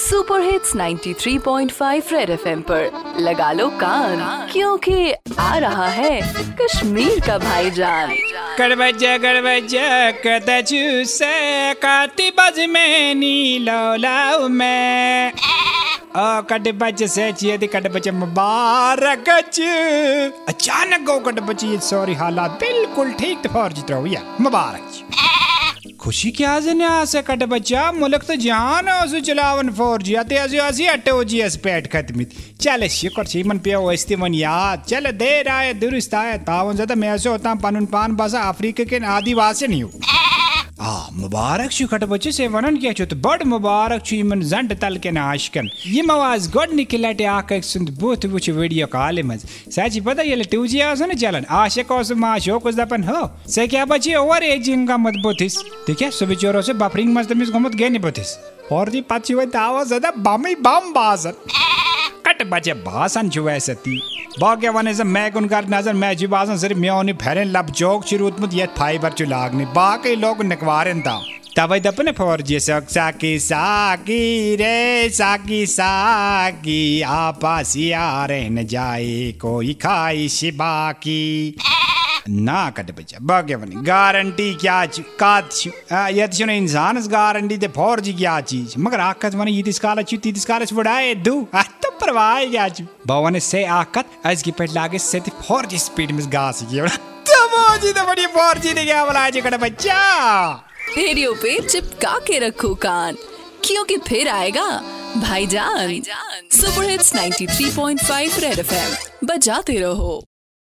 Super hits 93.5 red FM पर। लगा लो कान, क्योंकि आ रहा है कश्मीर का भाईजान। गड़बजा गड़बजा में नीलो लाओ मैं। से मुबारक अचानक गो कट बची सॉरी हालात बिल्कुल ठीक तो फौरजी रहो या मुबारक खुशी क्या जने आसे कट बच्चा? मुल्क तो जान चलान चलावन फोर जी अत अट्टो जी पेट खत्म चल शिकर इन पे मन याद। चल देर आए, दुरुस्त आए, तावन ज़्यादा मैं होता पनुन पान, बसा अफ्रीक के आदिवासी नहीं हूँ। मुबारक खट बच्चे छु तो बड़ मुबारक जंड तल के आशकन यम आवाज़ गोड निकलटे आक सुंद बुत बुच वीडियो कॉल मज। साची पता ये टूजी आस न चलन आशक ओस मा शोक दपन हो। से क्या बच्चे ओवर एजिंग का मत बुथिस? देखिए सब चोरो से बफरिंग मस्त मिस गमत और दी पाची वे दावा जदा बमी बम बासन कट बच्चे बासन छु वैसे ती बाकी वन से मैं कुन कर नज़र, मैं बासन सिर्फ़ मैं उन्हें फेरन लब जोक शुरू मुत ये फाइबर चु लागने। बाकी लोग नकवारन ता तबै दपने फोर जी सक, साकी साकी रे, साकी साकी, आपसी आ रहन जाए, कोई खाई शिबाकी ना कट बच्चा बागे वनी गारंटी क्या छु कात छु यद छु इंसान गारंटी दे फोर जी क्या चीज़। मगर आकत वनी यीतिस काला छु तीतिस काला छु बड़ाए दू। गा सी तो तो जी बच्चा? रेडियो पे चिपका के रखो कान। क्योंकि फिर आएगा? भाईजान सुपर हिट्स 93.5 रेड एफएम बजाते रहो।